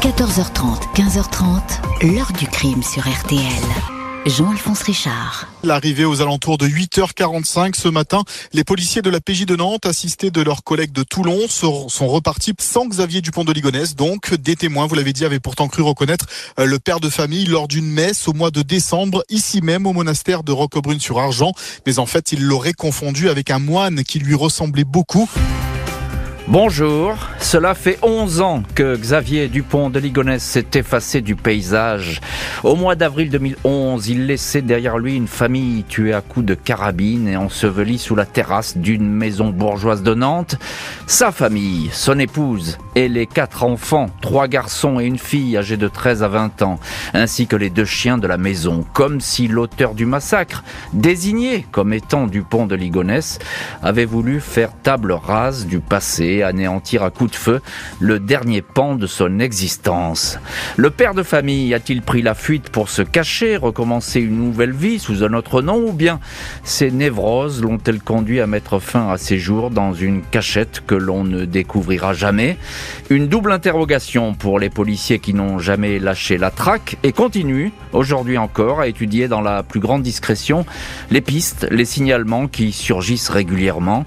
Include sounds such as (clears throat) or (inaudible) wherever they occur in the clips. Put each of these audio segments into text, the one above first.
14h30, 15h30, l'heure du crime sur RTL. Jean-Alphonse Richard. L'arrivée aux alentours de 8h45 ce matin, les policiers de la PJ de Nantes, assistés de leurs collègues de Toulon, sont repartis sans Xavier Dupont de Ligonnès. Donc, des témoins, vous l'avez dit, avaient pourtant cru reconnaître euh, le père de famille lors d'une messe au mois de décembre, ici même au monastère de Roquebrune-sur-Argent. Mais en fait, ils l'auraient confondu avec un moine qui lui ressemblait beaucoup. Bonjour, cela fait 11 ans que Xavier Dupont de Ligonnès s'est effacé du paysage. Au mois d'avril 2011, il laissait derrière lui une famille tuée à coups de carabine et ensevelie sous la terrasse d'une maison bourgeoise de Nantes. Sa famille, son épouse et les quatre enfants, trois garçons et une fille âgée de 13 à 20 ans, ainsi que les deux chiens de la maison, comme si l'auteur du massacre, désigné comme étant Dupont de Ligonnès, avait voulu faire table rase du passé anéantir à coups de feu le dernier pan de son existence. Le père de famille a-t-il pris la fuite pour se cacher, recommencer une nouvelle vie sous un autre nom, ou bien ses névroses l'ont-elles conduit à mettre fin à ses jours dans une cachette que l'on ne découvrira jamais? Une double interrogation pour les policiers qui n'ont jamais lâché la traque et continuent, aujourd'hui encore, à étudier dans la plus grande discrétion les pistes, les signalements qui surgissent régulièrement.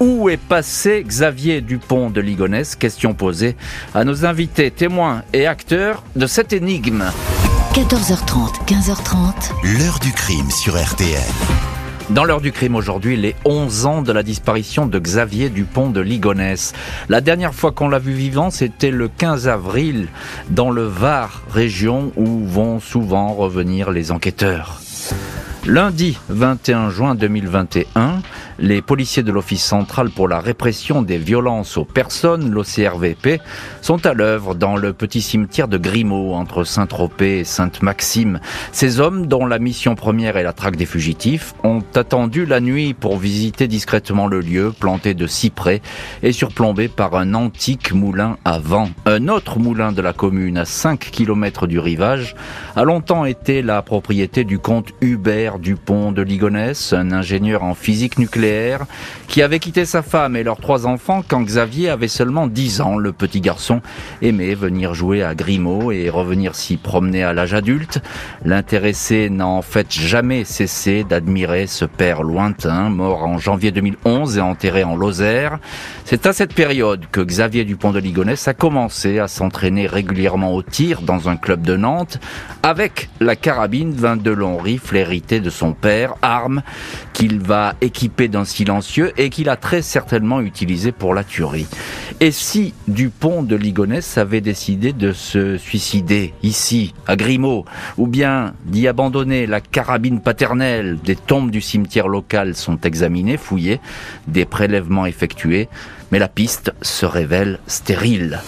Où est passé Xavier Dupont de Ligonnès Question posée à nos invités, témoins et acteurs de cette énigme. 14h30, 15h30. L'heure du crime sur RTL. Dans l'heure du crime aujourd'hui, les 11 ans de la disparition de Xavier Dupont de Ligonnès. La dernière fois qu'on l'a vu vivant, c'était le 15 avril dans le Var, région où vont souvent revenir les enquêteurs. Lundi 21 juin 2021, les policiers de l'Office central pour la répression des violences aux personnes, l'OCRVP, sont à l'œuvre dans le petit cimetière de Grimaud entre Saint-Tropez et Sainte-Maxime. Ces hommes, dont la mission première est la traque des fugitifs, ont attendu la nuit pour visiter discrètement le lieu, planté de cyprès et surplombé par un antique moulin à vent. Un autre moulin de la commune, à 5 km du rivage, a longtemps été la propriété du comte Hubert Dupont de Ligonnès, un ingénieur en physique nucléaire qui avait quitté sa femme et leurs trois enfants quand Xavier avait seulement 10 ans. Le petit garçon aimait venir jouer à Grimaud et revenir s'y promener à l'âge adulte. L'intéressé n'a en fait jamais cessé d'admirer ce père lointain, mort en janvier 2011 et enterré en Lozère. C'est à cette période que Xavier Dupont de Ligonnès a commencé à s'entraîner régulièrement au tir dans un club de Nantes avec la carabine 22 long rifles héritée de son père, arme qu'il va équiper d'un silencieux et qu'il a très certainement utilisé pour la tuerie. Et si Dupont de Ligonnès avait décidé de se suicider ici, à Grimaud, ou bien d'y abandonner la carabine paternelle, des tombes du cimetière local sont examinées, fouillées, des prélèvements effectués, mais la piste se révèle stérile.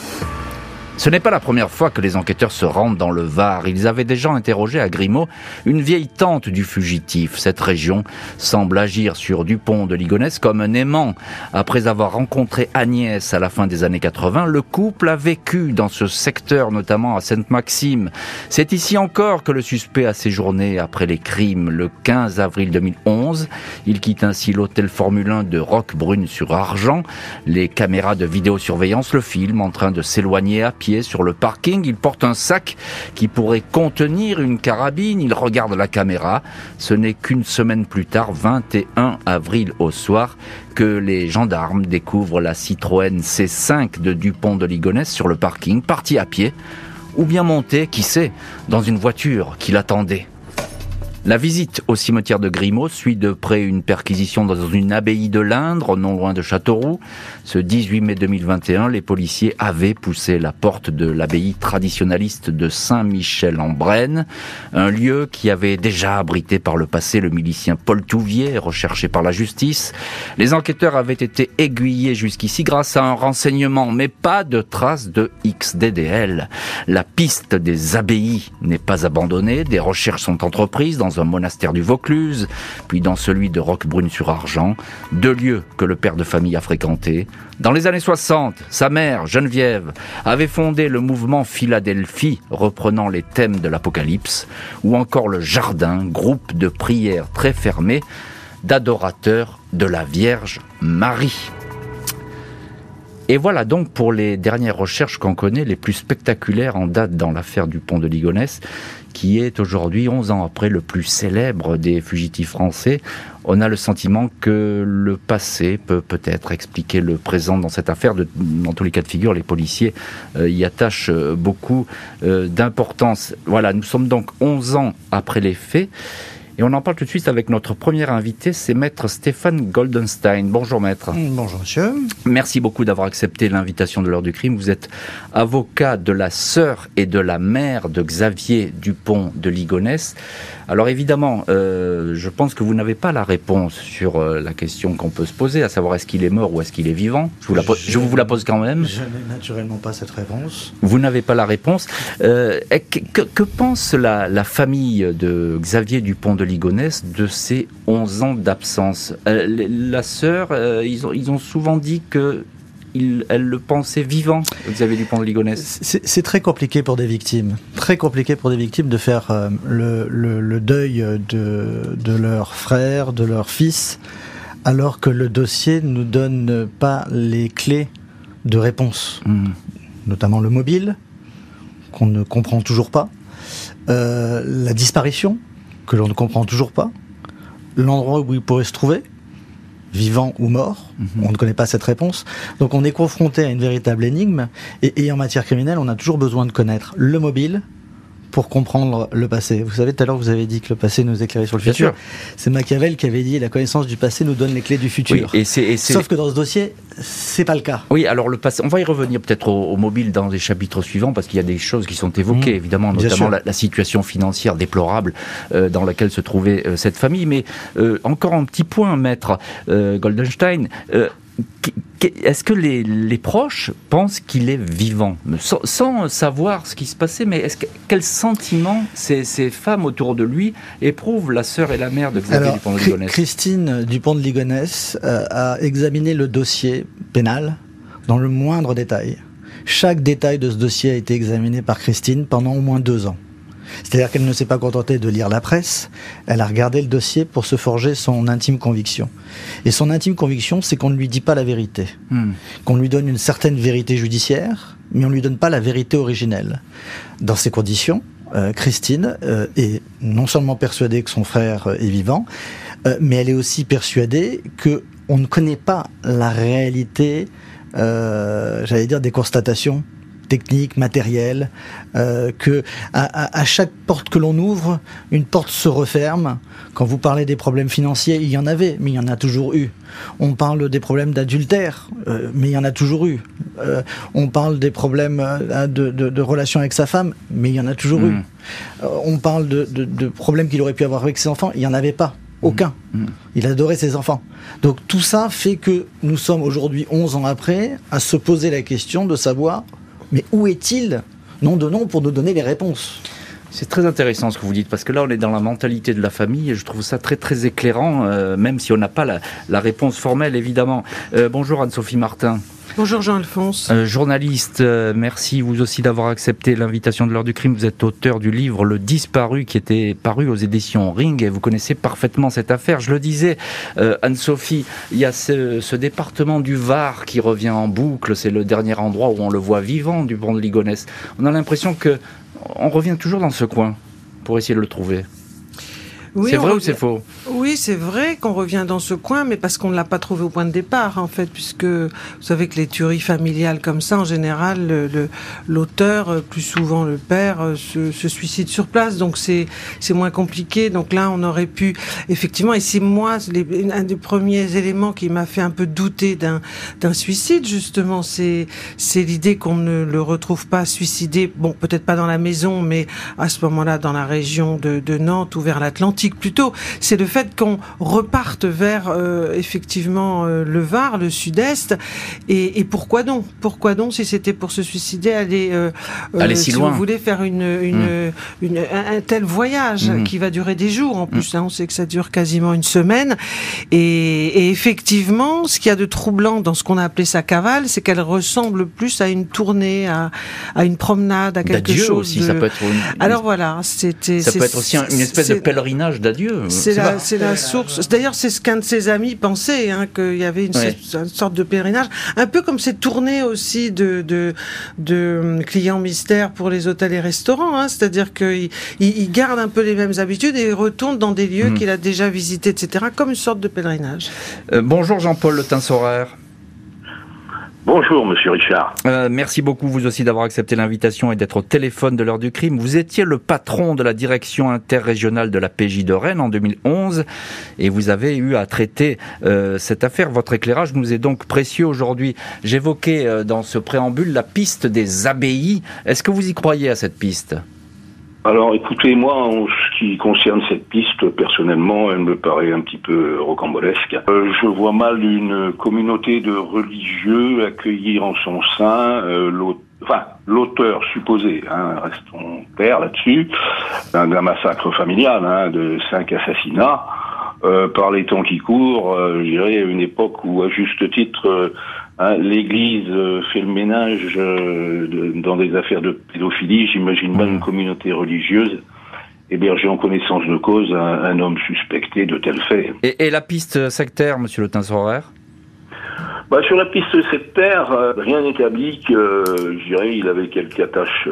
Ce n'est pas la première fois que les enquêteurs se rendent dans le Var. Ils avaient déjà interrogé à Grimaud une vieille tante du fugitif. Cette région semble agir sur Dupont de Ligonnès comme un aimant. Après avoir rencontré Agnès à la fin des années 80, le couple a vécu dans ce secteur, notamment à Sainte-Maxime. C'est ici encore que le suspect a séjourné après les crimes. Le 15 avril 2011, il quitte ainsi l'hôtel Formule 1 de Roquebrune sur Argent. Les caméras de vidéosurveillance le filment en train de s'éloigner à pied sur le parking. Il porte un sac qui pourrait contenir une carabine. Il regarde la caméra. Ce n'est qu'une semaine plus tard, 21 avril au soir, que les gendarmes découvrent la Citroën C5 de Dupont de Ligonnès sur le parking, parti à pied, ou bien monté, qui sait, dans une voiture qui l'attendait. La visite au cimetière de Grimaud suit de près une perquisition dans une abbaye de l'Indre, non loin de Châteauroux. Ce 18 mai 2021, les policiers avaient poussé la porte de l'abbaye traditionnaliste de Saint-Michel-en-Brenne, un lieu qui avait déjà abrité par le passé le milicien Paul Touvier, recherché par la justice. Les enquêteurs avaient été aiguillés jusqu'ici grâce à un renseignement, mais pas de traces de XDDL. La piste des abbayes n'est pas abandonnée, des recherches sont entreprises dans un monastère du Vaucluse, puis dans celui de Roquebrune-sur-Argent, deux lieux que le père de famille a fréquentés. Dans les années 60, sa mère, Geneviève, avait fondé le mouvement Philadelphie, reprenant les thèmes de l'Apocalypse, ou encore le Jardin, groupe de prières très fermé d'adorateurs de la Vierge Marie. Et voilà donc pour les dernières recherches qu'on connaît, les plus spectaculaires en date dans l'affaire du pont de Ligonnès, qui est aujourd'hui, 11 ans après, le plus célèbre des fugitifs français. On a le sentiment que le passé peut peut-être expliquer le présent dans cette affaire. Dans tous les cas de figure, les policiers euh, y attachent euh, beaucoup euh, d'importance. Voilà, nous sommes donc 11 ans après les faits. Et on en parle tout de suite avec notre premier invité, c'est maître Stéphane Goldenstein. Bonjour maître. Bonjour monsieur. Merci beaucoup d'avoir accepté l'invitation de l'heure du crime. Vous êtes avocat de la sœur et de la mère de Xavier Dupont de Ligonnès. Alors évidemment, euh, je pense que vous n'avez pas la réponse sur euh, la question qu'on peut se poser, à savoir est-ce qu'il est mort ou est-ce qu'il est vivant. Je vous, la je, je vous la pose quand même. Je n'ai naturellement pas cette réponse. Vous n'avez pas la réponse. Euh, que, que, pense la, la, famille de Xavier Dupont de Ligonnès de ces 11 ans d'absence? La sœur, ils, ont, ils ont souvent dit que il, elle le pensait vivant, Xavier Dupont de Ligonnès C'est très compliqué pour des victimes. Très compliqué pour des victimes de faire euh, le, le, le, deuil de, de leur frère, de leur fils, alors que le dossier ne nous donne pas les clés de réponse. Mmh. Notamment le mobile, qu'on ne comprend toujours pas. Euh, la disparition, que l'on ne comprend toujours pas. L'endroit où il pourrait se trouver, vivant ou mort. Mm -hmm. On ne connaît pas cette réponse. Donc on est confronté à une véritable énigme. Et, et, en matière criminelle, on a toujours besoin de connaître le mobile pour comprendre le passé. Vous savez, tout à l'heure, vous avez dit que le passé nous éclairait sur le Bien futur. C'est Machiavel qui avait dit la connaissance du passé nous donne les clés du futur. Oui, et c'est, et Sauf que dans ce dossier, c'est pas le cas. Oui, alors le passé, on va y revenir peut-être au, au, mobile dans les chapitres suivants parce qu'il y a des choses qui sont évoquées, mmh, évidemment, notamment la, la, situation financière déplorable euh, dans laquelle se trouvait euh, cette famille. Mais euh, encore un petit point, maître Goldenstein. Est-ce que les, les, proches pensent qu'il est vivant? Sans, sans, savoir ce qui se passait, mais est-ce que, quel sentiment ces, ces, femmes autour de lui éprouvent, la sœur et la mère de Xavier Alors, Dupont de Ligonnès Christine Dupont de Ligonnès euh, a examiné le dossier pénal dans le moindre détail. Chaque détail de ce dossier a été examiné par Christine pendant au moins deux ans. C'est-à-dire qu'elle ne s'est pas contentée de lire la presse, elle a regardé le dossier pour se forger son intime conviction. Et son intime conviction, c'est qu'on ne lui dit pas la vérité. Mm. Qu'on lui donne une certaine vérité judiciaire, mais on ne lui donne pas la vérité originelle. Dans ces conditions, euh, Christine euh, est non seulement persuadée que son frère est vivant, euh, mais elle est aussi persuadée que on ne connaît pas la réalité, j'allais dire, des constatations technique, matériel, euh, que à, à, chaque porte que l'on ouvre, une porte se referme. Quand vous parlez des problèmes financiers, il y en avait, mais il y en a toujours eu. On parle des problèmes d'adultère, euh, mais il y en a toujours eu. Euh, on parle des problèmes de, de, de, relations avec sa femme, mais il y en a toujours mmh. eu. On parle de, de problèmes qu'il aurait pu avoir avec ses enfants, il n'y en avait pas. Aucun. Mmh. Il adorait ses enfants. Donc tout ça fait que nous sommes aujourd'hui, 11 ans après, à se poser la question de savoir mais où est-il Nom de nom pour nous donner les réponses. C'est très intéressant ce que vous dites, parce que là, on est dans la mentalité de la famille, et je trouve ça très, très éclairant, euh, même si on n'a pas la, réponse formelle, évidemment. Euh, bonjour Anne-Sophie Martin. Bonjour Jean-Alphonse. Euh, journaliste, euh, merci vous aussi d'avoir accepté l'invitation de l'heure du crime. Vous êtes auteur du livre Le Disparu qui était paru aux éditions Ring et vous connaissez parfaitement cette affaire. Je le disais, euh, Anne-Sophie, il y a ce, département du Var qui revient en boucle. C'est le dernier endroit où on le voit vivant du pont de Ligonnès. On a l'impression que on revient toujours dans ce coin pour essayer de le trouver. Oui, c'est vrai revient... ou c'est faux? Oui, c'est vrai qu'on revient dans ce coin, mais parce qu'on ne l'a pas trouvé au point de départ, en fait, puisque vous savez que les tueries familiales comme ça, en général, l'auteur, euh, plus souvent le père, euh, se, se suicide sur place, donc c'est moins compliqué. Donc là, on aurait pu, effectivement, et c'est moi, les, un des premiers éléments qui m'a fait un peu douter d'un suicide, justement, c'est l'idée qu'on ne le retrouve pas suicidé, bon, peut-être pas dans la maison, mais à ce moment-là, dans la région de, de Nantes ou vers l'Atlantique plutôt, c'est le fait qu'on reparte vers euh, effectivement euh, le Var, le Sud-Est. Et, et, pourquoi donc? Pourquoi donc si c'était pour se suicider, aller, euh, aller si, si loin. vous voulez faire une, une, mmh. une un, un, tel voyage mmh. qui va durer des jours. En plus, mmh. là, on sait que ça dure quasiment une semaine. Et, et effectivement, ce qu'il y a de troublant dans ce qu'on a appelé sa cavale, c'est qu'elle ressemble plus à une tournée, à, à une promenade, à quelque chose. aussi, de... ça peut être. Une... Alors voilà, c'était. Ça peut être aussi une espèce de pèlerinage d'adieu. C'est la, source. D'ailleurs, c'est ce qu'un de ses amis pensait, hein, qu'il y avait une, sorte de pèlerinage, un peu comme ces tournées aussi de, de, de clients mystères pour les hôtels et restaurants. Hein, C'est-à-dire qu'il il, garde un peu les mêmes habitudes et il retourne dans des lieux hmm. qu'il a déjà visités, etc., comme une sorte de pèlerinage. Euh, bonjour Jean-Paul Le Tinsoraire. Bonjour, monsieur Richard. Euh, merci beaucoup, vous aussi, d'avoir accepté l'invitation et d'être au téléphone de l'heure du crime. Vous étiez le patron de la direction interrégionale de la PJ de Rennes en 2011 et vous avez eu à traiter euh, cette affaire. Votre éclairage nous est donc précieux aujourd'hui. J'évoquais euh, dans ce préambule la piste des abbayes. Est-ce que vous y croyez à cette piste? Alors écoutez, moi, en ce qui concerne cette piste, personnellement, elle me paraît un petit peu rocambolesque. Euh, je vois mal une communauté de religieux accueillir en son sein euh, l'auteur supposé, hein, restons clairs là-dessus, d'un massacre familial, hein, de cinq assassinats. Euh, par les temps qui courent, euh, je dirais une époque où, à juste titre, Hein, L'Église euh, fait le ménage euh, dans des affaires de pédophilie. J'imagine mal une communauté religieuse héberger en connaissance de cause un, homme suspecté de tels faits. Et, la piste sectaire, Monsieur Le Tinsorer bah, sur la piste sectaire, euh, rien n'établit que, je dirais, il avait quelques attaches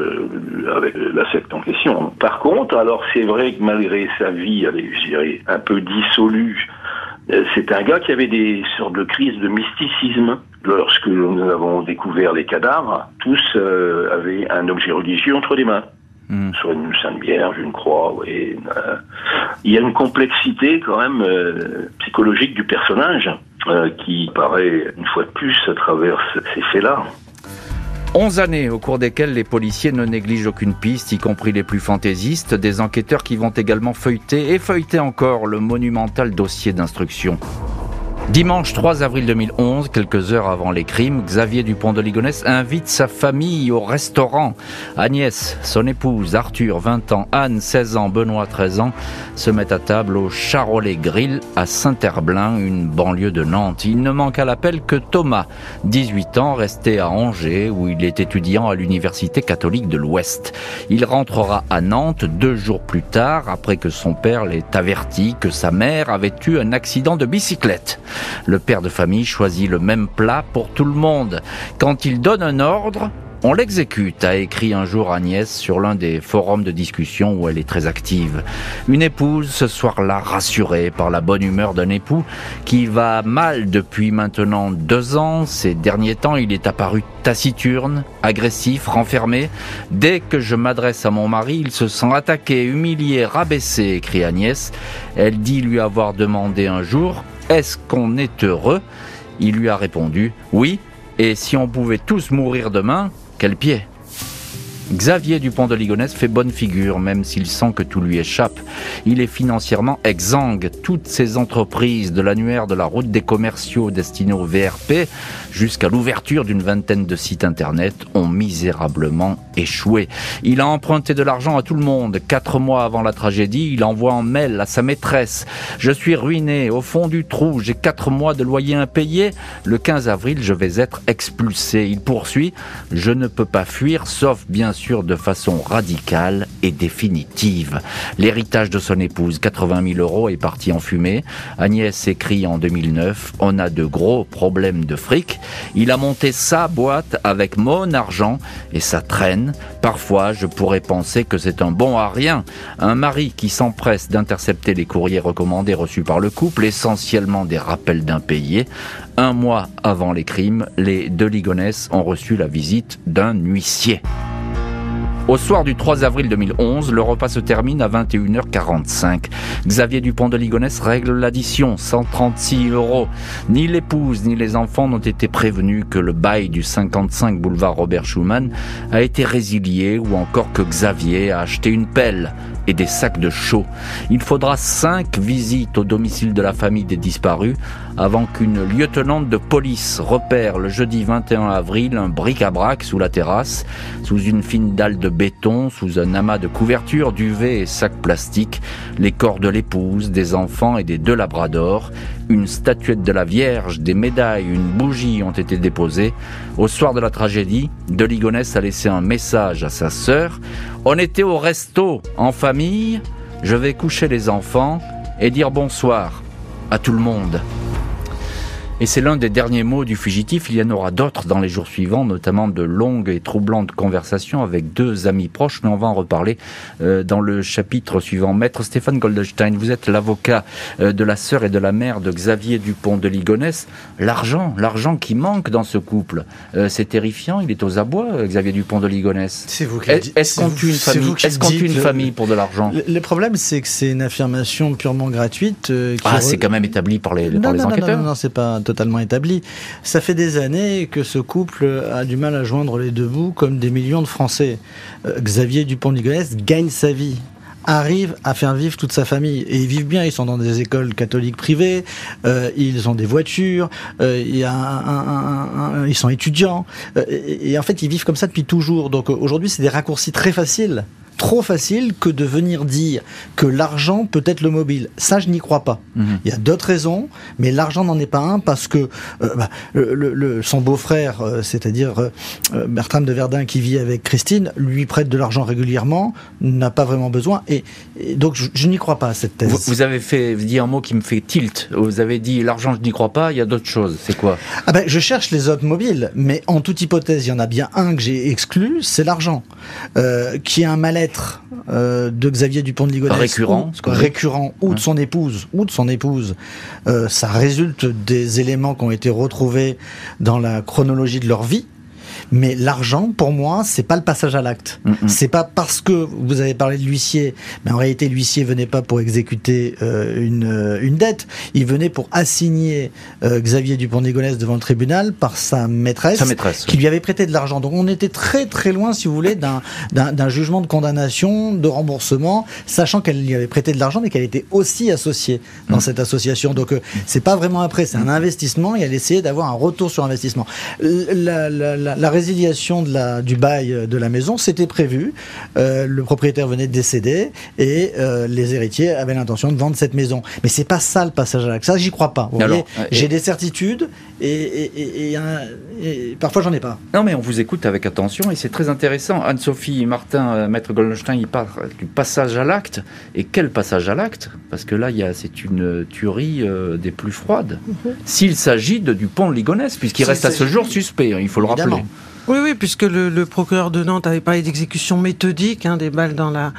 avec la secte en question. Par contre, alors c'est vrai que malgré sa vie, allez, je dirais, un peu dissolue, c'est un gars qui avait des sortes de crises de mysticisme lorsque nous avons découvert les cadavres, tous euh, avaient un objet religieux entre les mains. Hmm. Soit une Sainte Vierge, une croix, oui. Euh, il y a une complexité quand même euh, psychologique du personnage qui paraît une fois de plus à travers ces faits-là. 11 années au cours desquelles les policiers ne négligent aucune piste, y compris les plus fantaisistes, des enquêteurs qui vont également feuilleter et feuilleter encore le monumental dossier d'instruction. Dimanche 3 avril 2011, quelques heures avant les crimes, Xavier Dupont de Ligonnès invite sa famille au restaurant. Agnès, son épouse, Arthur, 20 ans, Anne, 16 ans, Benoît, 13 ans, se mettent à table au Charolais Grill à Saint-Herblain, une banlieue de Nantes. Il ne manque à l'appel que Thomas, 18 ans, resté à Angers, où il est étudiant à l'Université catholique de l'Ouest. Il rentrera à Nantes deux jours plus tard, après que son père l'ait averti que sa mère avait eu un accident de bicyclette. Le père de famille choisit le même plat pour tout le monde. Quand il donne un ordre, on l'exécute, a écrit un jour Agnès sur l'un des forums de discussion où elle est très active. Une épouse ce soir-là rassurée par la bonne humeur d'un époux qui va mal depuis maintenant deux ans. Ces derniers temps, il est apparu taciturne, agressif, renfermé. Dès que je m'adresse à mon mari, il se sent attaqué, humilié, rabaissé, écrit Agnès. Elle dit lui avoir demandé un jour est-ce qu'on est heureux? Il lui a répondu Oui, et si on pouvait tous mourir demain, quel pied? Xavier Dupont de Ligonnès fait bonne figure, même s'il sent que tout lui échappe. Il est financièrement exsangue. Toutes ses entreprises, de l'annuaire de la route des commerciaux destinés au VRP jusqu'à l'ouverture d'une vingtaine de sites internet, ont misérablement échoué. Il a emprunté de l'argent à tout le monde. Quatre mois avant la tragédie, il envoie en mail à sa maîtresse. Je suis ruiné, au fond du trou, j'ai quatre mois de loyer impayé. Le 15 avril, je vais être expulsé. Il poursuit, je ne peux pas fuir, sauf bien sûr de façon radicale et définitive. L'héritage de son épouse, 80 000 euros, est parti en fumée. Agnès écrit en 2009, on a de gros problèmes de fric. Il a monté sa boîte avec mon argent et ça traîne. Parfois, je pourrais penser que c'est un bon à rien. Un mari qui s'empresse d'intercepter les courriers recommandés reçus par le couple, essentiellement des rappels d'impayés. Un mois avant les crimes, les deux Ligonès ont reçu la visite d'un huissier. Au soir du 3 avril 2011, le repas se termine à 21h45. Xavier Dupont de Ligonnès règle l'addition, 136 euros. Ni l'épouse ni les enfants n'ont été prévenus que le bail du 55 boulevard Robert Schumann a été résilié ou encore que Xavier a acheté une pelle et des sacs de chaux. Il faudra cinq visites au domicile de la famille des disparus avant qu'une lieutenante de police repère le jeudi 21 avril un bric-à-brac sous la terrasse, sous une fine dalle de béton, sous un amas de couvertures, duvets et sacs plastiques, les corps de l'épouse, des enfants et des deux labradors, une statuette de la Vierge, des médailles, une bougie ont été déposées. Au soir de la tragédie, De Ligonès a laissé un message à sa sœur. On était au resto, en famille, je vais coucher les enfants et dire bonsoir à tout le monde. Et c'est l'un des derniers mots du fugitif. Il y en aura d'autres dans les jours suivants, notamment de longues et troublantes conversations avec deux amis proches, mais on va en reparler euh, dans le chapitre suivant. Maître Stéphane Goldstein, vous êtes l'avocat euh, de la sœur et de la mère de Xavier Dupont de Ligonnès. L'argent, l'argent qui manque dans ce couple, euh, c'est terrifiant. Il est aux abois, Xavier Dupont de Ligonnès. C'est vous qui Est-ce qu'on tue une famille Est-ce qu'on tue une famille pour de l'argent Le, problème, c'est que c'est une affirmation purement gratuite. qui ah, c'est quand même établi par les, non, par les non, enquêteurs. Non, non, non, c'est pas totalement établi. Ça fait des années que ce couple a du mal à joindre les deux bouts, comme des millions de Français. Euh, Xavier Dupont de Ligonnès gagne sa vie arrive à faire vivre toute sa famille et ils vivent bien ils sont dans des écoles catholiques privées euh, ils ont des voitures euh, ils sont étudiants et, en fait ils vivent comme ça depuis toujours donc aujourd'hui c'est des raccourcis très faciles trop facile que de venir dire que l'argent peut être le mobile. Ça, je n'y crois pas. Mmh. Il y a d'autres raisons, mais l'argent n'en est pas un parce que euh, bah, le, le, son beau-frère, euh, c'est-à-dire euh, Bertram de Verdun qui vit avec Christine, lui prête de l'argent régulièrement, n'a pas vraiment besoin. Et, et donc, je, je n'y crois pas à cette thèse. Vous, vous, avez fait dit un mot qui me fait tilt. Vous avez dit l'argent, je n'y crois pas. Il y a d'autres choses. C'est quoi? Ah ben, Je cherche les autres mobiles, mais en toute hypothèse, il y en a bien un que j'ai exclu, c'est l'argent, qui est un euh, de Xavier Dupont de Ligonnès récurrent, ou, récurrent ou de son épouse ou de son épouse euh, ça résulte des éléments qui ont été retrouvés dans la chronologie de leur vie mais l'argent, pour moi, c'est pas le passage à l'acte. Mm -hmm. C'est pas parce que vous avez parlé de l'huissier, mais en réalité, l'huissier venait pas pour exécuter euh, une, une dette. Il venait pour assigner euh, Xavier Dupont-Négolès devant le tribunal par sa maîtresse, sa maîtresse qui lui avait prêté de l'argent. Donc on était très très loin, si vous voulez, d'un jugement de condamnation, de remboursement, sachant qu'elle lui avait prêté de l'argent, mais qu'elle était aussi associée dans mmh. cette association. Donc euh, c'est pas vraiment après, c'est un investissement et elle essayait d'avoir un retour sur investissement. La, la, la, la résiliation de la, du bail de la maison, c'était prévu. Euh, le propriétaire venait de décéder et euh, les héritiers avaient l'intention de vendre cette maison. Mais c'est pas ça le passage à l'acte. Ça, j'y crois pas. J'ai des certitudes et, et, et, et parfois j'en ai pas. Non, mais on vous écoute avec attention et c'est très intéressant. Anne-Sophie Martin, euh, maître Goldstein, il parle du passage à l'acte. Et quel passage à l'acte? Parce que là, c'est une tuerie euh, des plus froides. -hmm. S'il s'agit de Dupont de Ligonnès, puisqu'il reste à ce jour suspect, il faut le Évidemment. rappeler. Oui, oui, puisque le, le, procureur de Nantes avait parlé d'exécution méthodique, hein, des balles dans la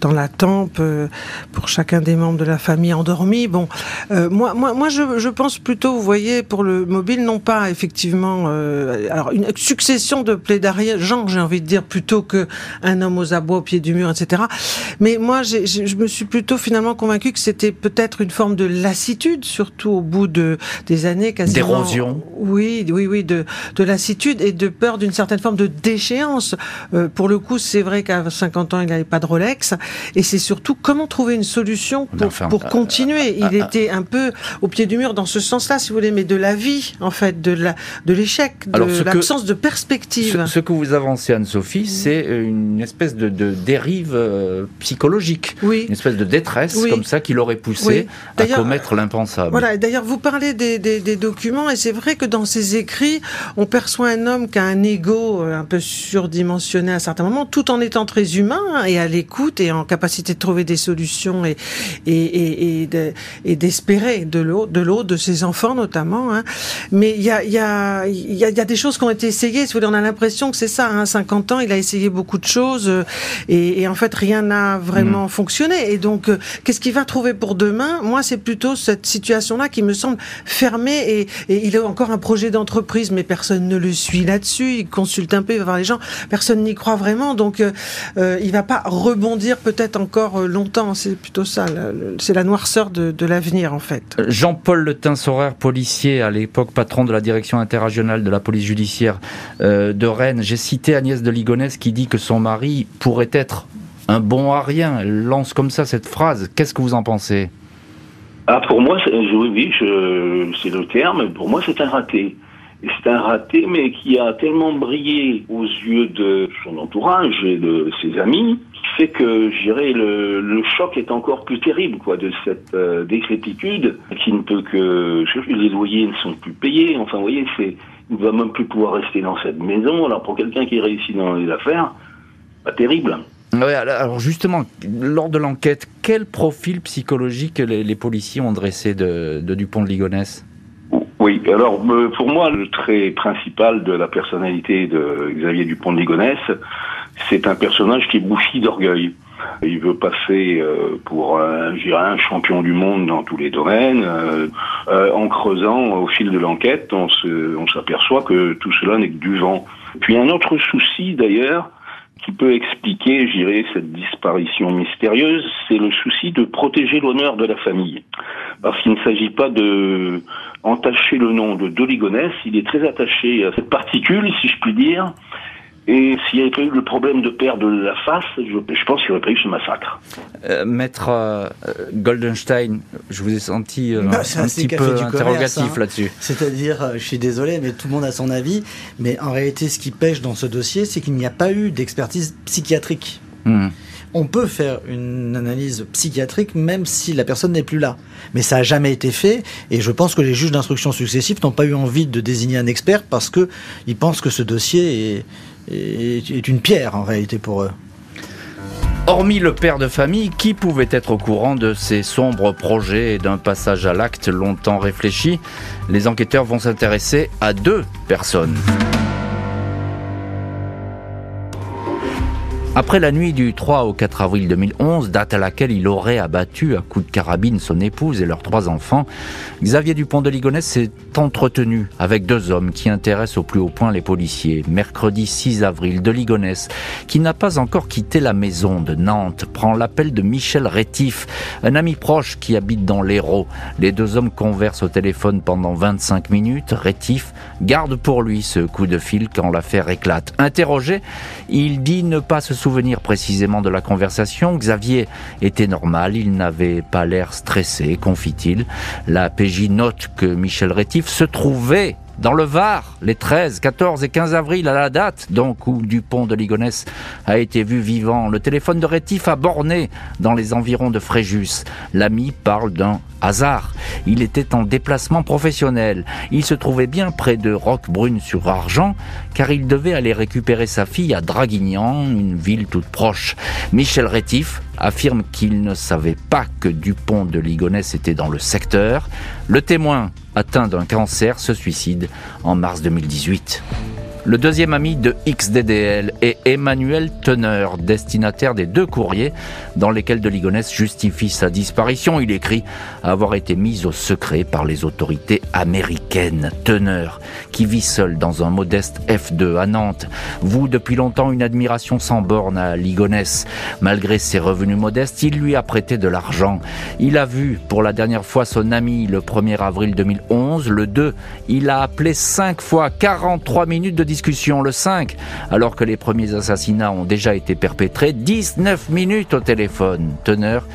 dans la tempe euh, pour chacun des membres de la famille endormis. Bon, euh, moi, moi, moi, je, je, pense plutôt, vous voyez, pour le mobile, non pas effectivement, euh, alors une succession de plaidoiries, genre, j'ai envie de dire, plutôt que un homme aux abois au pied du mur, etc. Mais moi, j ai, je me suis plutôt finalement convaincu que c'était peut-être une forme de lassitude, surtout au bout de des années quasiment. D'érosion. Oui, oui, oui, de de lassitude et de peur d'une une certaine forme de déchéance. Euh, pour le coup, c'est vrai qu'à 50 ans, il n'avait pas de Rolex. Et c'est surtout comment trouver une solution pour, enfin, pour continuer. Euh, il euh, était un peu au pied du mur dans ce sens-là, si vous voulez, mais de la vie, en fait, de l'échec, de l'absence de perspective. Ce, ce, que vous avancez, Anne-Sophie, c'est une espèce de, de dérive euh, psychologique. Oui. Une espèce de détresse, oui. comme ça, qui l'aurait poussé oui. à commettre l'impensable. Voilà. D'ailleurs, vous parlez des, des, des documents, et c'est vrai que dans ces écrits, on perçoit un homme qui a un ego un peu surdimensionné à certains moments, tout en étant très humain et à l'écoute et en capacité de trouver des solutions et, et, et, et d'espérer de l'eau, de l'eau, de ses enfants notamment. Hein. Mais il y a, y, a, y, a, y a des choses qui ont été essayées. Si vous voulez, on a l'impression que c'est ça. Hein, 50 ans, il a essayé beaucoup de choses et, en fait, rien n'a vraiment mmh. fonctionné. Et donc, qu'est-ce qu'il va trouver pour demain? Moi, c'est plutôt cette situation-là qui me semble fermée et, il a encore un projet d'entreprise, mais personne ne le suit là-dessus. Il consulte un peu, il va voir les gens. Personne n'y croit vraiment, donc euh, euh, il va pas rebondir peut-être encore longtemps. C'est plutôt ça, c'est la noirceur de, de l'avenir en fait. Jean-Paul Le Tinsoraire, policier à l'époque patron de la direction interrégionale de la police judiciaire euh, de Rennes. J'ai cité Agnès de Ligonnès qui dit que son mari pourrait être un bon à rien. Elle lance comme ça cette phrase. Qu'est-ce que vous en pensez? Ah, pour moi, oui, c'est le terme. Pour moi, c'est un raté c'est un raté, mais qui a tellement brillé aux yeux de son entourage et de ses amis, qui fait que, je dirais, le, choc est encore plus terrible, quoi, de cette euh, décrépitude, qui ne peut que, les loyers ne sont plus payés, enfin, vous voyez, c'est, il ne va même plus pouvoir rester dans cette maison. Alors, pour quelqu'un qui réussit dans les affaires, pas terrible. Alors justement, lors de l'enquête, quel profil psychologique les, policiers ont dressé de, de Dupont de Ligonnès? Oui, alors euh, pour moi, le trait principal de la personnalité de Xavier Dupont de Ligonnès, c'est un personnage qui est bouffi d'orgueil. Il veut passer euh, pour un, un champion du monde dans tous les domaines. Euh, en creusant au fil de l'enquête, on s'aperçoit que tout cela n'est que du vent. Puis un autre souci d'ailleurs, qui peut expliquer, j'irai, cette disparition mystérieuse, c'est le souci de protéger l'honneur de la famille. Parce qu'il ne s'agit pas de entacher le nom de Doligonès, il est très attaché à cette particule, si je puis dire, et s'il n'y avait pas eu le problème de perdre la face, je, pense qu'il n'y aurait pas eu ce massacre. Euh, maître euh, Goldenstein, je vous ai senti euh, bah, un petit peu interrogatif hein. là-dessus. C'est-à-dire, je suis désolé, mais tout le monde a son avis. Mais en réalité, ce qui pêche dans ce dossier, c'est qu'il n'y a pas eu d'expertise psychiatrique. Hmm. On peut faire une analyse psychiatrique même si la personne n'est plus là. Mais ça n'a jamais été fait et je pense que les juges d'instruction successifs n'ont pas eu envie de désigner un expert parce qu'ils pensent que ce dossier est, est, une pierre en réalité pour eux. Hormis le père de famille, qui pouvait être au courant de ces sombres projets et d'un passage à l'acte longtemps réfléchi? Les enquêteurs vont s'intéresser à deux personnes. Après la nuit du 3 au 4 avril 2011, date à laquelle il aurait abattu à coups de carabine son épouse et leurs trois enfants, Xavier Dupont de Ligonnès s'est entretenu avec deux hommes qui intéressent au plus haut point les policiers. Mercredi 6 avril, de Ligonnès, qui n'a pas encore quitté la maison de Nantes, prend l'appel de Michel Rétif, un ami proche qui habite dans l'Hérault. Les deux hommes conversent au téléphone pendant 25 minutes. Rétif garde pour lui ce coup de fil quand l'affaire éclate. Interrogé, il dit ne pas se souvenir précisément de la conversation. Xavier était normal, il n'avait pas l'air stressé, confie-t-il. La PJ note que Michel Rétif se trouvait dans le Var, les 13, 14 et 15 avril à la date, donc où Dupont de Ligonnès a été vu vivant, le téléphone de Rétif a borné dans les environs de Fréjus. L'ami parle d'un hasard. Il était en déplacement professionnel. Il se trouvait bien près de Roquebrune-sur-Argent, car il devait aller récupérer sa fille à Draguignan, une ville toute proche. Michel Rétif affirme qu'il ne savait pas que Dupont de Ligonnès était dans le secteur. Le témoin, atteint d'un cancer, se suicide en mars 2018. Le deuxième ami de XDDL est Emmanuel Teneur, destinataire des deux courriers dans lesquels de Ligonnès justifie sa disparition. Il écrit avoir été mis au secret par les autorités américaines. Teneur, qui vit seul dans un modeste F2 à Nantes, vous depuis longtemps une admiration sans borne à Ligonnès. Malgré ses revenus modestes, il lui a prêté de l'argent. Il a vu pour la dernière fois son ami le 1er avril 2011. Le 2, il a appelé 5 fois 43 minutes de discussion le 5, alors que les premiers assassinats ont déjà été perpétrés, 19 minutes au téléphone. Teneur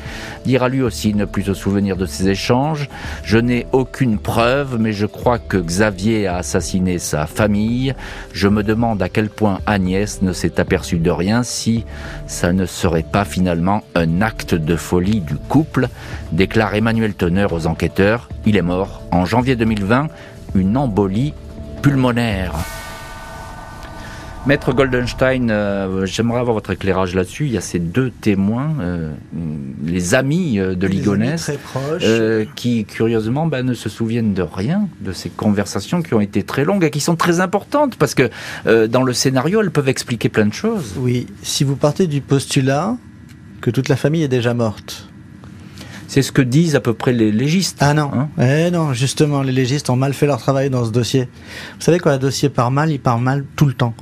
dira lui aussi ne plus se souvenir de ces échanges. Je n'ai aucune preuve, mais je crois que Xavier a assassiné sa famille. Je me demande à quel point Agnès ne s'est aperçue de rien si ça ne serait pas finalement un acte de folie du couple, déclare Emmanuel Teneur aux enquêteurs. Il est mort en janvier 2020, une embolie pulmonaire. Maître Goldenstein, euh, j'aimerais avoir votre éclairage là-dessus. Il y a ces deux témoins, euh, les amis euh, de Ligonès, qui curieusement ben, ne se souviennent de rien de ces conversations qui ont été très longues et qui sont très importantes parce que dans le scénario, elles peuvent expliquer plein de choses. Oui, si vous partez du postulat que toute la famille est déjà morte, c'est ce que disent à peu près les légistes. Ah non. Hein eh non, justement, les légistes ont mal fait leur travail dans ce dossier. Vous savez, quand un dossier part mal, il part mal tout le temps.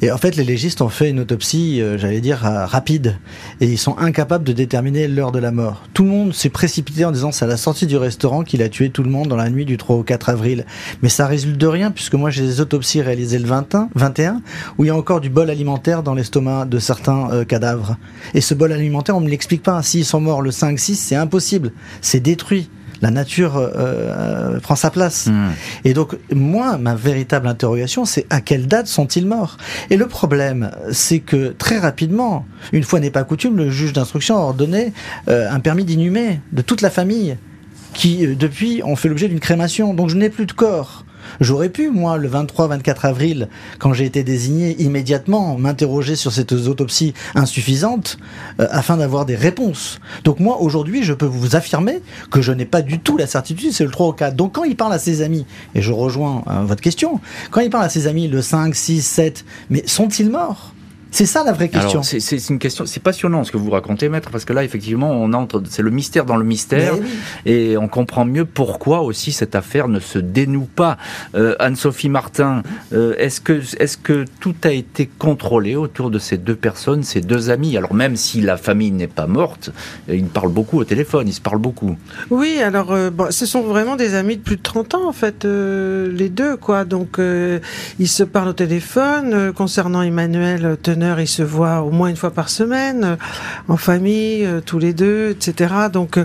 Et en fait, les légistes ont fait une autopsie, euh, j'allais dire, euh, rapide. Et ils sont incapables de déterminer l'heure de la mort. Tout le monde s'est précipité en disant c'est à la sortie du restaurant qu'il a tué tout le monde dans la nuit du 3 au 4 avril. Mais ça résulte de rien, puisque moi j'ai des autopsies réalisées le 21, 21 où il y a encore du bol alimentaire dans l'estomac de certains euh, cadavres. Et ce bol alimentaire, on me l'explique pas. S'ils sont morts le 5-6, c'est impossible c'est détruit. La nature euh, euh, prend sa place. Hmm. Et donc, moi, ma véritable interrogation, c'est à quelle date sont-ils morts? Et le problème, c'est que très rapidement, une fois n'est pas coutume, le juge d'instruction a ordonné euh, un permis d'inhumer de toute la famille, qui depuis ont fait l'objet d'une crémation. Donc, je n'ai plus de corps. J'aurais pu, moi, le 23-24 avril, quand j'ai été désigné, immédiatement m'interroger sur cette autopsie insuffisante euh, afin d'avoir des réponses. Donc moi, aujourd'hui, je peux vous affirmer que je n'ai pas du tout la certitude, c'est le 3 ou 4. Donc quand il parle à ses amis, et je rejoins euh, votre question, quand il parle à ses amis le 5, 6, 7, mais sont-ils morts? C'est ça la vraie question. C'est une question, c'est passionnant ce que vous racontez, maître, parce que là, effectivement, on entre, c'est le mystère dans le mystère, et on comprend mieux pourquoi aussi cette affaire ne se dénoue pas. Euh, Anne-Sophie Martin, euh, est-ce que, est-ce que tout a été contrôlé autour de ces deux personnes, ces deux amis? Alors même si la famille n'est pas morte, euh, ils parlent beaucoup au téléphone, ils se parlent beaucoup. Oui, alors bon, ce sont vraiment des amis de plus de 30 ans en fait, les deux quoi. Donc ils se parlent au téléphone. concernant Emmanuel Ils se voient au moins une fois par semaine, euh, en famille, euh, tous les deux, etc. Donc, euh,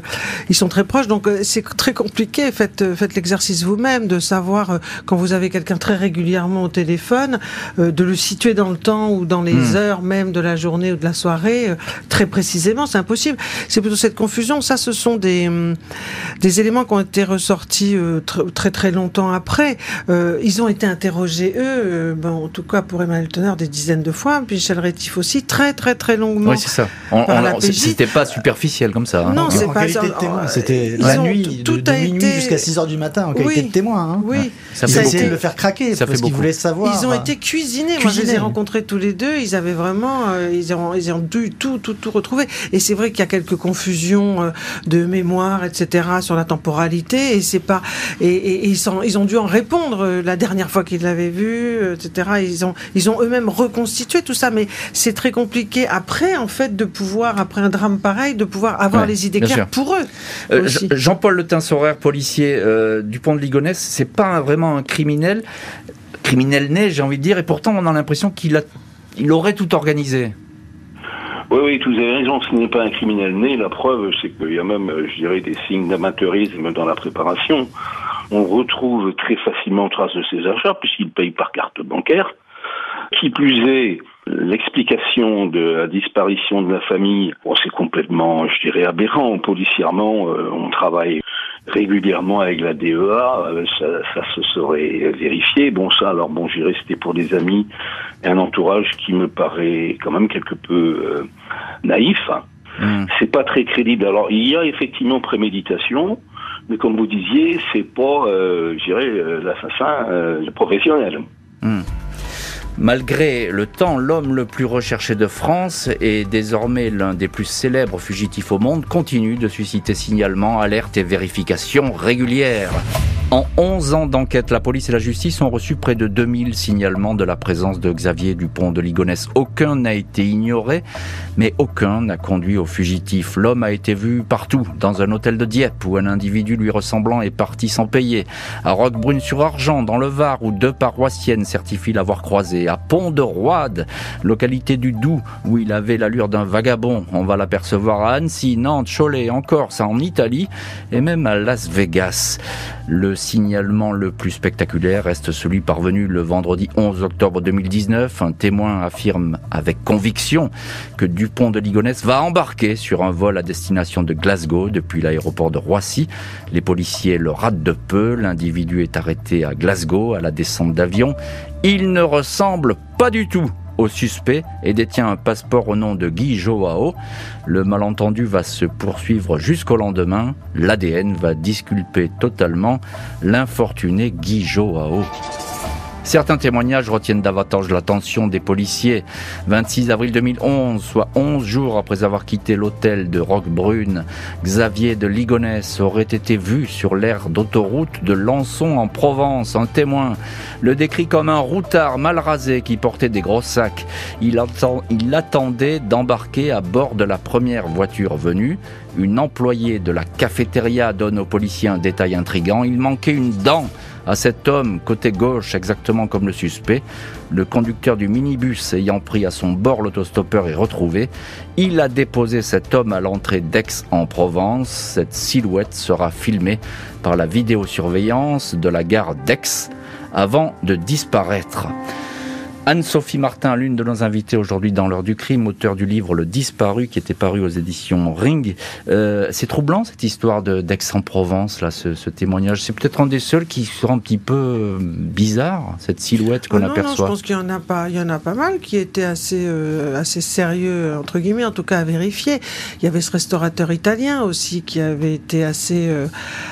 ils sont très proches. Donc, c'est très compliqué. Faites, faites l'exercice vous-même de savoir quand vous avez quelqu'un très régulièrement au téléphone, de le situer dans le temps ou dans les hmm. heures même de la journée ou de la soirée, très précisément. C'est impossible. C'est plutôt cette confusion. Ça, ce sont des, hum, des éléments qui ont été ressortis très très longtemps après. ils ont été interrogés eux, bon, en tout cas pour Emmanuel Teneur, des dizaines de fois. Puis Michel Rétif aussi, très très très longuement. Oui, c'est ça. C'était pas superficiel comme ça. Hein. Non, c'est pas qualité de témoin. C'était la nuit, tout de, a minuit été... jusqu'à 6 heures du matin en qualité de témoin. Hein. Oui, ça fait essayé de le faire craquer ça parce qu'ils voulaient savoir. Ils ont été cuisinés. Moi, je les ai rencontrés tous les deux. Ils avaient vraiment, euh, ils ont, ils ont dû tout, tout, tout retrouver. Et c'est vrai qu'il y a quelques confusions euh, de mémoire, etc., sur la temporalité. Et c'est pas, et, ils, sont, ils ont dû en répondre euh, la dernière fois qu'ils l'avaient vu, etc. Ils ont, ils ont eux-mêmes reconstitué tout ça mais c'est très compliqué après, en fait, de pouvoir, après un drame pareil, de pouvoir avoir les idées claires pour eux. Euh, Jean-Paul Le Tinsoraire, policier euh, du pont de Ligonnès, c'est pas vraiment un criminel, criminel né, j'ai envie de dire, et pourtant on a l'impression qu'il a, il aurait tout organisé. Oui, oui, vous avez raison, ce n'est pas un criminel né. La preuve, c'est qu'il y a même, je dirais, des signes d'amateurisme dans la préparation. On retrouve très facilement trace de ses achats, puisqu'il paye par carte bancaire. Qui plus est, L'explication de la disparition de la famille, c'est complètement, je dirais, aberrant. Policièrement, euh, on travaille régulièrement avec la DEA, euh, ça, se serait vérifié. Bon, ça, alors bon, j'irais, c'était pour des amis et un entourage qui me paraît quand même quelque peu euh, naïf. Hmm. C'est pas très crédible. Alors, il y a effectivement préméditation, mais comme vous disiez, c'est pas, je dirais, l'assassin professionnel. Hmm. Malgré le temps, l'homme le plus recherché de France et désormais l'un des plus célèbres fugitifs au monde continue de susciter signalements, alertes et vérifications régulières. En 11 ans d'enquête, la police et la justice ont reçu près de 2000 signalements de la présence de Xavier Dupont de Ligonnès. Aucun n'a été ignoré, mais aucun n'a conduit au fugitif. L'homme a été vu partout, dans un hôtel de Dieppe où un individu lui ressemblant est parti sans payer, à Roquebrune-sur-Argent, dans le Var, où deux paroissiennes certifient l'avoir croisé, à Pont-de-Roide, localité du Doubs, où il avait l'allure d'un vagabond. On va l'apercevoir à Annecy, Nantes, Cholet, en Corse, en Italie, et même à Las Vegas. Le signalement le plus spectaculaire reste celui parvenu le vendredi 11 octobre 2019. Un témoin affirme avec conviction que Dupont de Ligonnès va embarquer sur un vol à destination de Glasgow depuis l'aéroport de Roissy. Les policiers le ratent de peu. L'individu est arrêté à Glasgow à la descente d'avion. Il ne ressemble pas du tout au suspect et détient un passeport au nom de Guy Joao. Le malentendu va se poursuivre jusqu'au lendemain. L'ADN va disculper totalement l'infortuné Guy Joao. Certains témoignages retiennent davantage l'attention des policiers. 26 avril 2011, soit 11 jours après avoir quitté l'hôtel de Roquebrune, Xavier de Ligonnès aurait été vu sur l'aire d'autoroute de Lançon en Provence. Un témoin le décrit comme un routard mal rasé qui portait des gros sacs. Il, il attendait d'embarquer à bord de la première voiture venue. Une employée de la cafétéria donne aux policiers un détail intrigant. Il manquait une dent à cet homme côté gauche exactement comme le suspect. Le conducteur du minibus ayant pris à son bord l'autostoppeur est retrouvé. Il a déposé cet homme à l'entrée d'Aix en Provence. Cette silhouette sera filmée par la vidéosurveillance de la gare d'Aix avant de disparaître. Anne-Sophie Martin, l'une de nos invitées aujourd'hui dans l'heure du crime, auteur du livre Le Disparu qui était paru aux éditions Ring. Euh, c'est troublant cette histoire d'Aix-en-Provence, là, ce, témoignage. C'est peut-être un des seuls qui sera un petit peu euh, bizarre, cette silhouette qu'on ah aperçoit. Non, je pense qu'il y en a pas, il y en a pas mal qui étaient assez, euh, assez sérieux entre guillemets, en tout cas à vérifier. Il y avait ce restaurateur italien aussi qui avait été assez,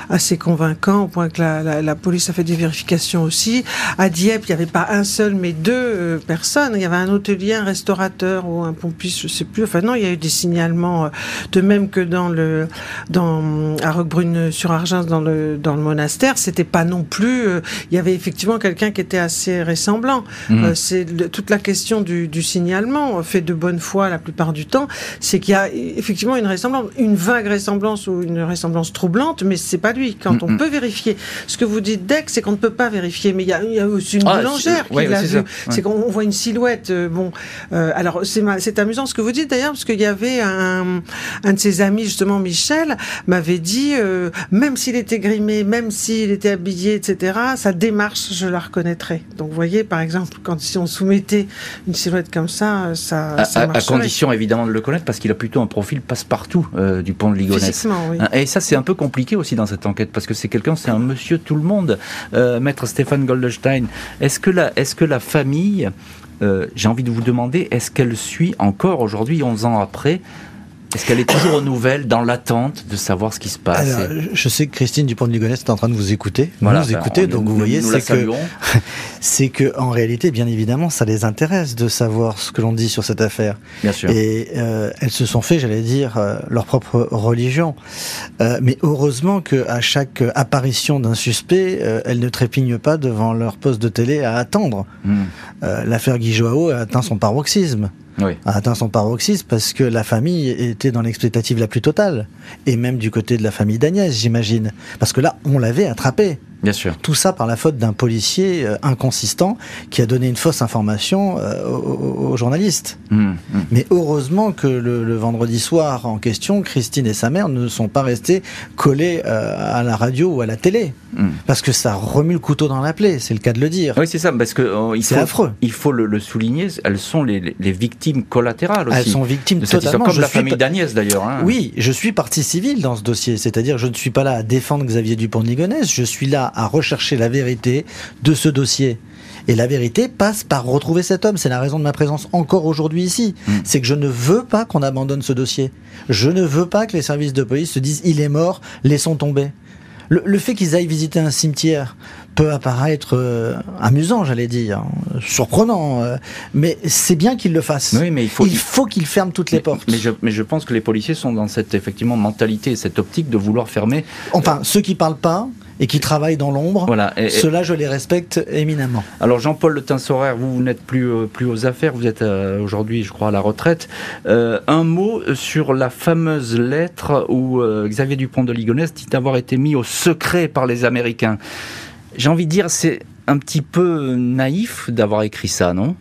assez convaincant au point que la, la, police a fait des vérifications aussi. À Dieppe, il n'y avait pas un seul mais deux personnes. Il y avait un hôtelier, un restaurateur ou un pompiste, je sais plus. Enfin non, il y a eu des signalements, euh, de même que dans le, dans à Roquebrune sur Argens dans le dans le monastère, c'était pas non plus. Euh, il y avait effectivement quelqu'un qui était assez ressemblant. Mmh. Euh, c'est toute la question du, du signalement fait de bonne foi la plupart du temps, c'est qu'il y a effectivement une ressemblance, une vague ressemblance ou une ressemblance troublante, mais c'est pas lui. Quand on mmh, mmh. peut vérifier, ce que vous dites Deck, c'est qu'on ne peut pas vérifier, mais il y a, il y a aussi une ah, boulangère qui l'a vu. C'est qu'on on voit une silhouette. Euh, bon, euh, alors c'est amusant ce que vous dites d'ailleurs parce qu'il y avait un, un de ses amis justement Michel m'avait dit euh, même s'il était grimé, même s'il était habillé, etc. Sa démarche, je la reconnaîtrais. Donc vous voyez par exemple quand si on soumettait une silhouette comme ça, ça, à, à, condition évidemment de le connaître parce qu'il a plutôt un profil passe-partout du pont de Ligonnès. Oui. Hein, et ça c'est un peu compliqué aussi dans cette enquête parce que c'est quelqu'un, c'est un monsieur tout le monde. Maître Stéphane Goldstein, est-ce que la, est-ce que la famille j'ai envie de vous demander, est-ce qu'elle suit encore aujourd'hui, 11 ans après, est-ce qu'elle est toujours aux nouvelles, dans l'attente de savoir ce qui se passe Je sais que Christine Dupont de Ligonnès est en train de vous écouter. Voilà, vous écoutez, donc vous voyez, c'est que (laughs) c'est que en réalité, bien évidemment, ça les intéresse de savoir ce que l'on dit sur cette affaire. Bien sûr. Et euh, elles se sont fait, j'allais dire, euh, leur propre religion. Euh, mais heureusement que à chaque apparition d'un suspect, elles ne trépignent pas devant leur poste de télé à attendre. Hmm. L'affaire Guy Joao a atteint son paroxysme oui. a atteint son paroxysme parce que la famille était dans l'expectative la plus totale. Et même du côté de la famille d'Agnès, j'imagine. Parce que là, on l'avait attrapé. Bien sûr. Tout ça par la faute d'un policier euh, inconsistant qui a donné une fausse information euh, aux, journalistes. Mmh, mmh. Mais heureusement que le, vendredi soir en question, Christine et sa mère ne sont pas restés collés euh, à la radio ou à la télé. Mmh. Parce que ça remue le couteau dans la plaie, c'est le cas de le dire. Oui, c'est ça, parce que il c'est affreux. Il faut le, souligner, elles sont les, victimes collatérales aussi. Elles sont victimes de totalement. Comme la famille d'Agnès d'ailleurs. Hein. Oui, je suis partie civile dans ce dossier, c'est-à-dire je ne suis pas là à défendre Xavier Dupont-Ligonnès, je suis là à rechercher la vérité de ce dossier. Et la vérité passe par retrouver cet homme. C'est la raison de ma présence encore aujourd'hui ici. Hmm. C'est que je ne veux pas qu'on abandonne ce dossier. Je ne veux pas que les services de police se disent il est mort, laissons tomber. Le, fait qu'ils aillent visiter un cimetière peut apparaître euh, amusant, j'allais dire, surprenant, euh, mais c'est bien qu'ils le fassent. Oui, mais il faut, il faut qu'ils ferment toutes les portes. Mais je, mais je, pense que les policiers sont dans cette effectivement mentalité, cette optique de vouloir fermer. Enfin, ceux qui parlent pas, et qui travaillent dans l'ombre. Voilà. Ceux-là, je les respecte éminemment. Alors Jean-Paul Le Tinsoraire, vous, vous n'êtes plus, euh, plus aux affaires, vous êtes euh, aujourd'hui, je crois, à la retraite. Euh, un mot sur la fameuse lettre où Xavier Dupont de Ligonnès dit avoir été mis au secret par les Américains. J'ai envie de dire, c'est un petit peu naïf d'avoir écrit ça, non?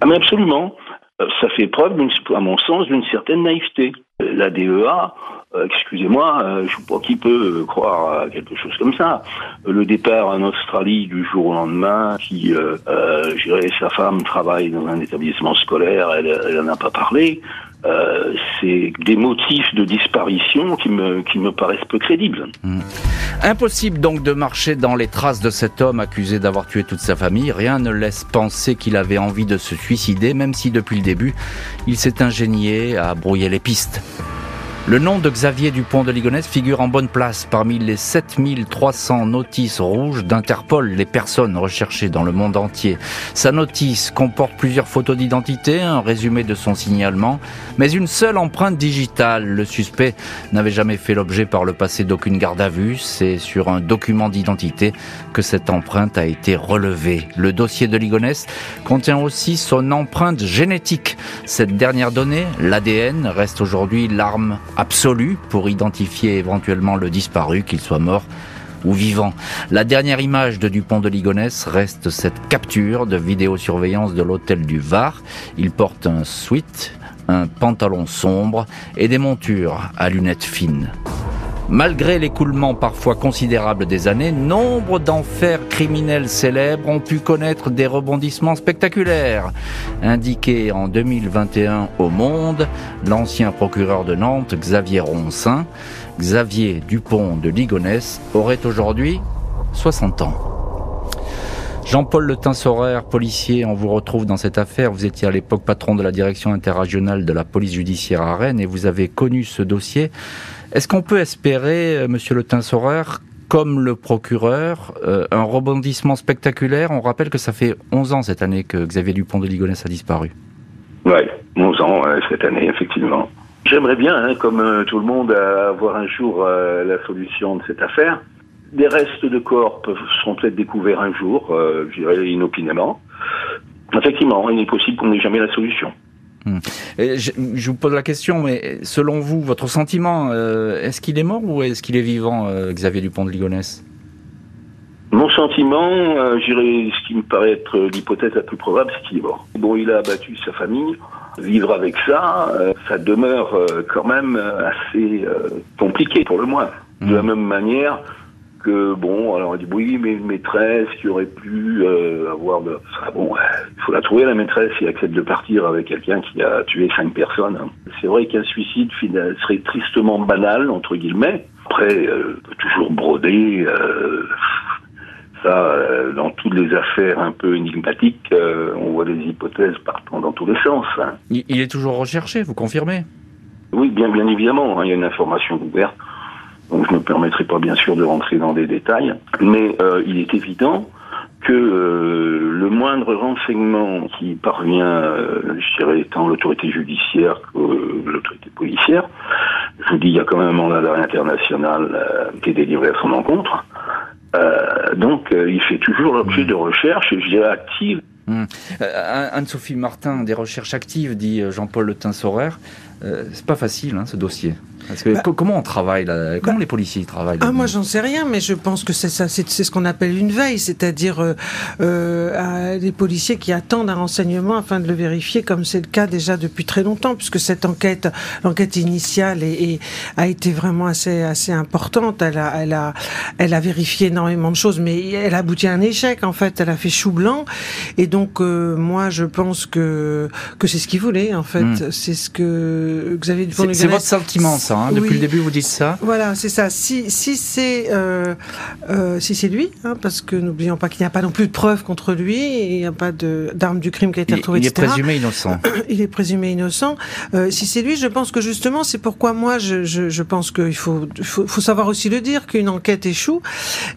Ah mais absolument. Ça fait preuve, à mon sens, d'une certaine naïveté. La DEA, excusez-moi, euh, je ne sais pas qui peut euh, croire à quelque chose comme ça. Le départ en Australie du jour au lendemain, qui, euh, sa femme travaille dans un établissement scolaire, elle, n'en a pas parlé. c'est des motifs de disparition qui me, qui me paraissent peu crédibles. Hmm. Impossible donc de marcher dans les traces de cet homme accusé d'avoir tué toute sa famille. Rien ne laisse penser qu'il avait envie de se suicider, même si depuis le début, il s'est ingénié à brouiller les pistes. Le nom de Xavier Dupont de Ligonnès figure en bonne place parmi les 7300 notices rouges d'Interpol, les personnes recherchées dans le monde entier. Sa notice comporte plusieurs photos d'identité, un résumé de son signalement, mais une seule empreinte digitale. Le suspect n'avait jamais fait l'objet par le passé d'aucune garde à vue. C'est sur un document d'identité que cette empreinte a été relevée. Le dossier de Ligonnès contient aussi son empreinte génétique. Cette dernière donnée, l'ADN, reste aujourd'hui l'arme absolue pour identifier éventuellement le disparu, qu'il soit mort ou vivant. La dernière image de Dupont de Ligonnès reste cette capture de vidéosurveillance de l'hôtel du Var. Il porte un sweat, un pantalon sombre et des montures à lunettes fines. Malgré l'écoulement parfois considérable des années, nombre d'enfers criminels célèbres ont pu connaître des rebondissements spectaculaires. Indiqué en 2021 au Monde, l'ancien procureur de Nantes, Xavier Roncin, Xavier Dupont de Ligonnès, aurait aujourd'hui 60 ans. Jean-Paul Le Tinsoraire, policier, on vous retrouve dans cette affaire. Vous étiez à l'époque patron de la direction interrégionale de la police judiciaire à Rennes et vous avez connu ce dossier. Est-ce qu'on peut espérer, euh, monsieur Le Tinsoraire, comme le procureur, euh, un rebondissement spectaculaire? On rappelle que ça fait 11 ans cette année que Xavier Dupont de Ligonnès a disparu. Oui, 11 ans cette année, effectivement. J'aimerais bien, hein, comme euh, tout le monde, avoir un jour la solution de cette affaire. Des restes de corps peuvent, seront peut-être découverts un jour, euh, je dirais inopinément. Effectivement, il est possible qu'on n'ait jamais la solution. Hmm. je, vous pose la question, mais selon vous, votre sentiment, euh, est-ce qu'il est mort ou est-ce qu'il est vivant, euh, Xavier Dupont de Ligonnès Mon sentiment, euh, ce qui me paraît être l'hypothèse la plus probable, c'est qu'il est mort. Bon, il a abattu sa famille. Vivre avec ça, ça demeure quand même assez compliqué pour le moins. De la hmm. même manière, bon, alors on dit oui, mais une maîtresse qui aurait pu euh, avoir de, bon, il faut la trouver la maîtresse qui accepte de partir avec quelqu'un qui a tué cinq personnes. C'est vrai qu'un suicide serait tristement banal entre guillemets. Après, euh, toujours broder. Euh, ça, dans toutes les affaires un peu énigmatiques, on voit des hypothèses partant dans tous les sens. Hein. Il est toujours recherché, vous confirmez? Oui, bien, bien évidemment. Hein, il y a une information ouverte donc je ne me permettrai pas bien sûr de rentrer dans des détails, mais euh, il est évident que euh, le moindre renseignement qui parvient, euh, je dirais, tant l'autorité judiciaire que l'autorité policière, je vous dis, il y a quand même un mandat d'arrêt international qui est délivré à son encontre. donc, il fait toujours l'objet de recherches, je dirais, actives. Hum. Anne-Sophie Martin, des recherches actives, dit Jean-Paul Le Tinsorer. C'est pas facile, hein, ce dossier. Parce que bah- comment on travaille là? Comment bah- les policiers travaillent Ah moi j'en sais rien, mais je pense que c'est ça, c'est ce qu'on appelle une veille, c'est-à-dire euh, euh, les policiers qui attendent un renseignement afin de le vérifier, comme c'est le cas déjà depuis très longtemps, puisque cette enquête, l'enquête initiale, est, a été vraiment assez assez importante. Elle a, elle a, elle a vérifié énormément de choses, mais elle a abouti à un échec en fait. Elle a fait chou blanc, et donc euh, moi je pense que que c'est ce qu'il voulait en fait. Hmm. C'est ce que Xavier Dupont. C'est votre sentiment ça. Hein, depuis le début, vous dites ça. Voilà, c'est ça. Si, si c'est euh, euh, si c'est lui, hein, parce que n'oublions pas qu'il n'y a pas non plus de preuves contre lui, et il n'y a pas d'arme du crime qui a été retrouvée. Il, est présumé innocent. (clears throat) il est présumé innocent. Euh, si c'est lui, je pense que justement, c'est pourquoi moi, je, je, je pense qu'il faut, faut, faut savoir aussi le dire qu'une enquête échoue.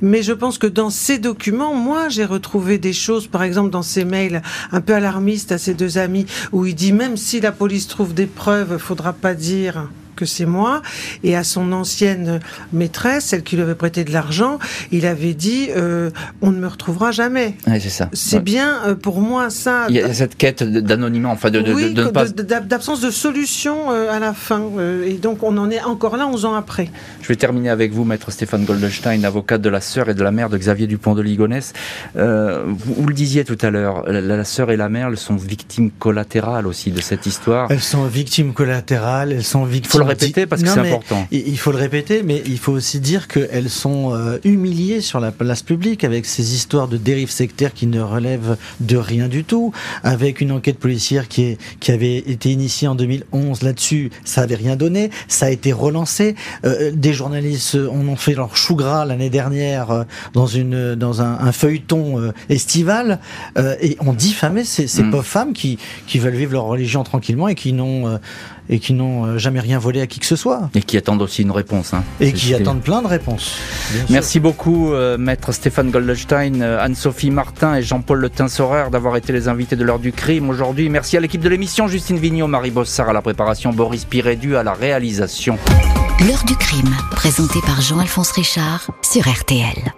Mais je pense que dans ces documents, moi, j'ai retrouvé des choses, par exemple dans ces mails un peu alarmistes à ses deux amis, où il dit même si la police trouve des preuves, faudra pas dire que c'est moi. Et à son ancienne maîtresse, celle qui lui avait prêté de l'argent, il avait dit euh, on ne me retrouvera jamais. c'est ça. C'est bien euh, pour moi ça. Il y a cette quête d'anonymat, enfin de, d'absence de solution euh, à la fin. et donc on en est encore là 11 ans après. Je vais terminer avec vous, maître Stéphane Goldstein, avocat de la sœur et de la mère de Xavier Dupont de Ligonnès. Vous, le disiez tout à l'heure, la, la sœur et la mère, elles sont victimes collatérales aussi de cette histoire. Elles sont victimes collatérales, elles sont victimes répéter parce que c'est important. Il faut le répéter, mais il faut aussi dire qu'elles sont euh, humiliées sur la place publique avec ces histoires de dérives sectaires qui ne relèvent de rien du tout, avec une enquête policière qui, est, qui avait été initiée en 2011 là-dessus, ça avait rien donné, ça a été relancé. Euh, des journalistes en ont fait leur chou gras l'année dernière euh, dans une dans un, un feuilleton estival et ont diffamé ces, ces mm. pauvres femmes qui qui veulent vivre leur religion tranquillement et qui n'ont et qui n'ont euh, jamais rien volé à qui que ce soit. Et qui attendent aussi une réponse. Hein. Et qui attendent plein de réponses. Merci beaucoup, euh, maître Stéphane Goldstein, euh, Anne-Sophie Martin et Jean-Paul Le Tinsorer d'avoir été les invités de l'heure du crime aujourd'hui. Merci à l'équipe de l'émission, Justine Vignot, Marie Bossard à la préparation, Boris Pirédu à la réalisation. L'heure du crime, présenté par Jean-Alphonse Richard sur RTL.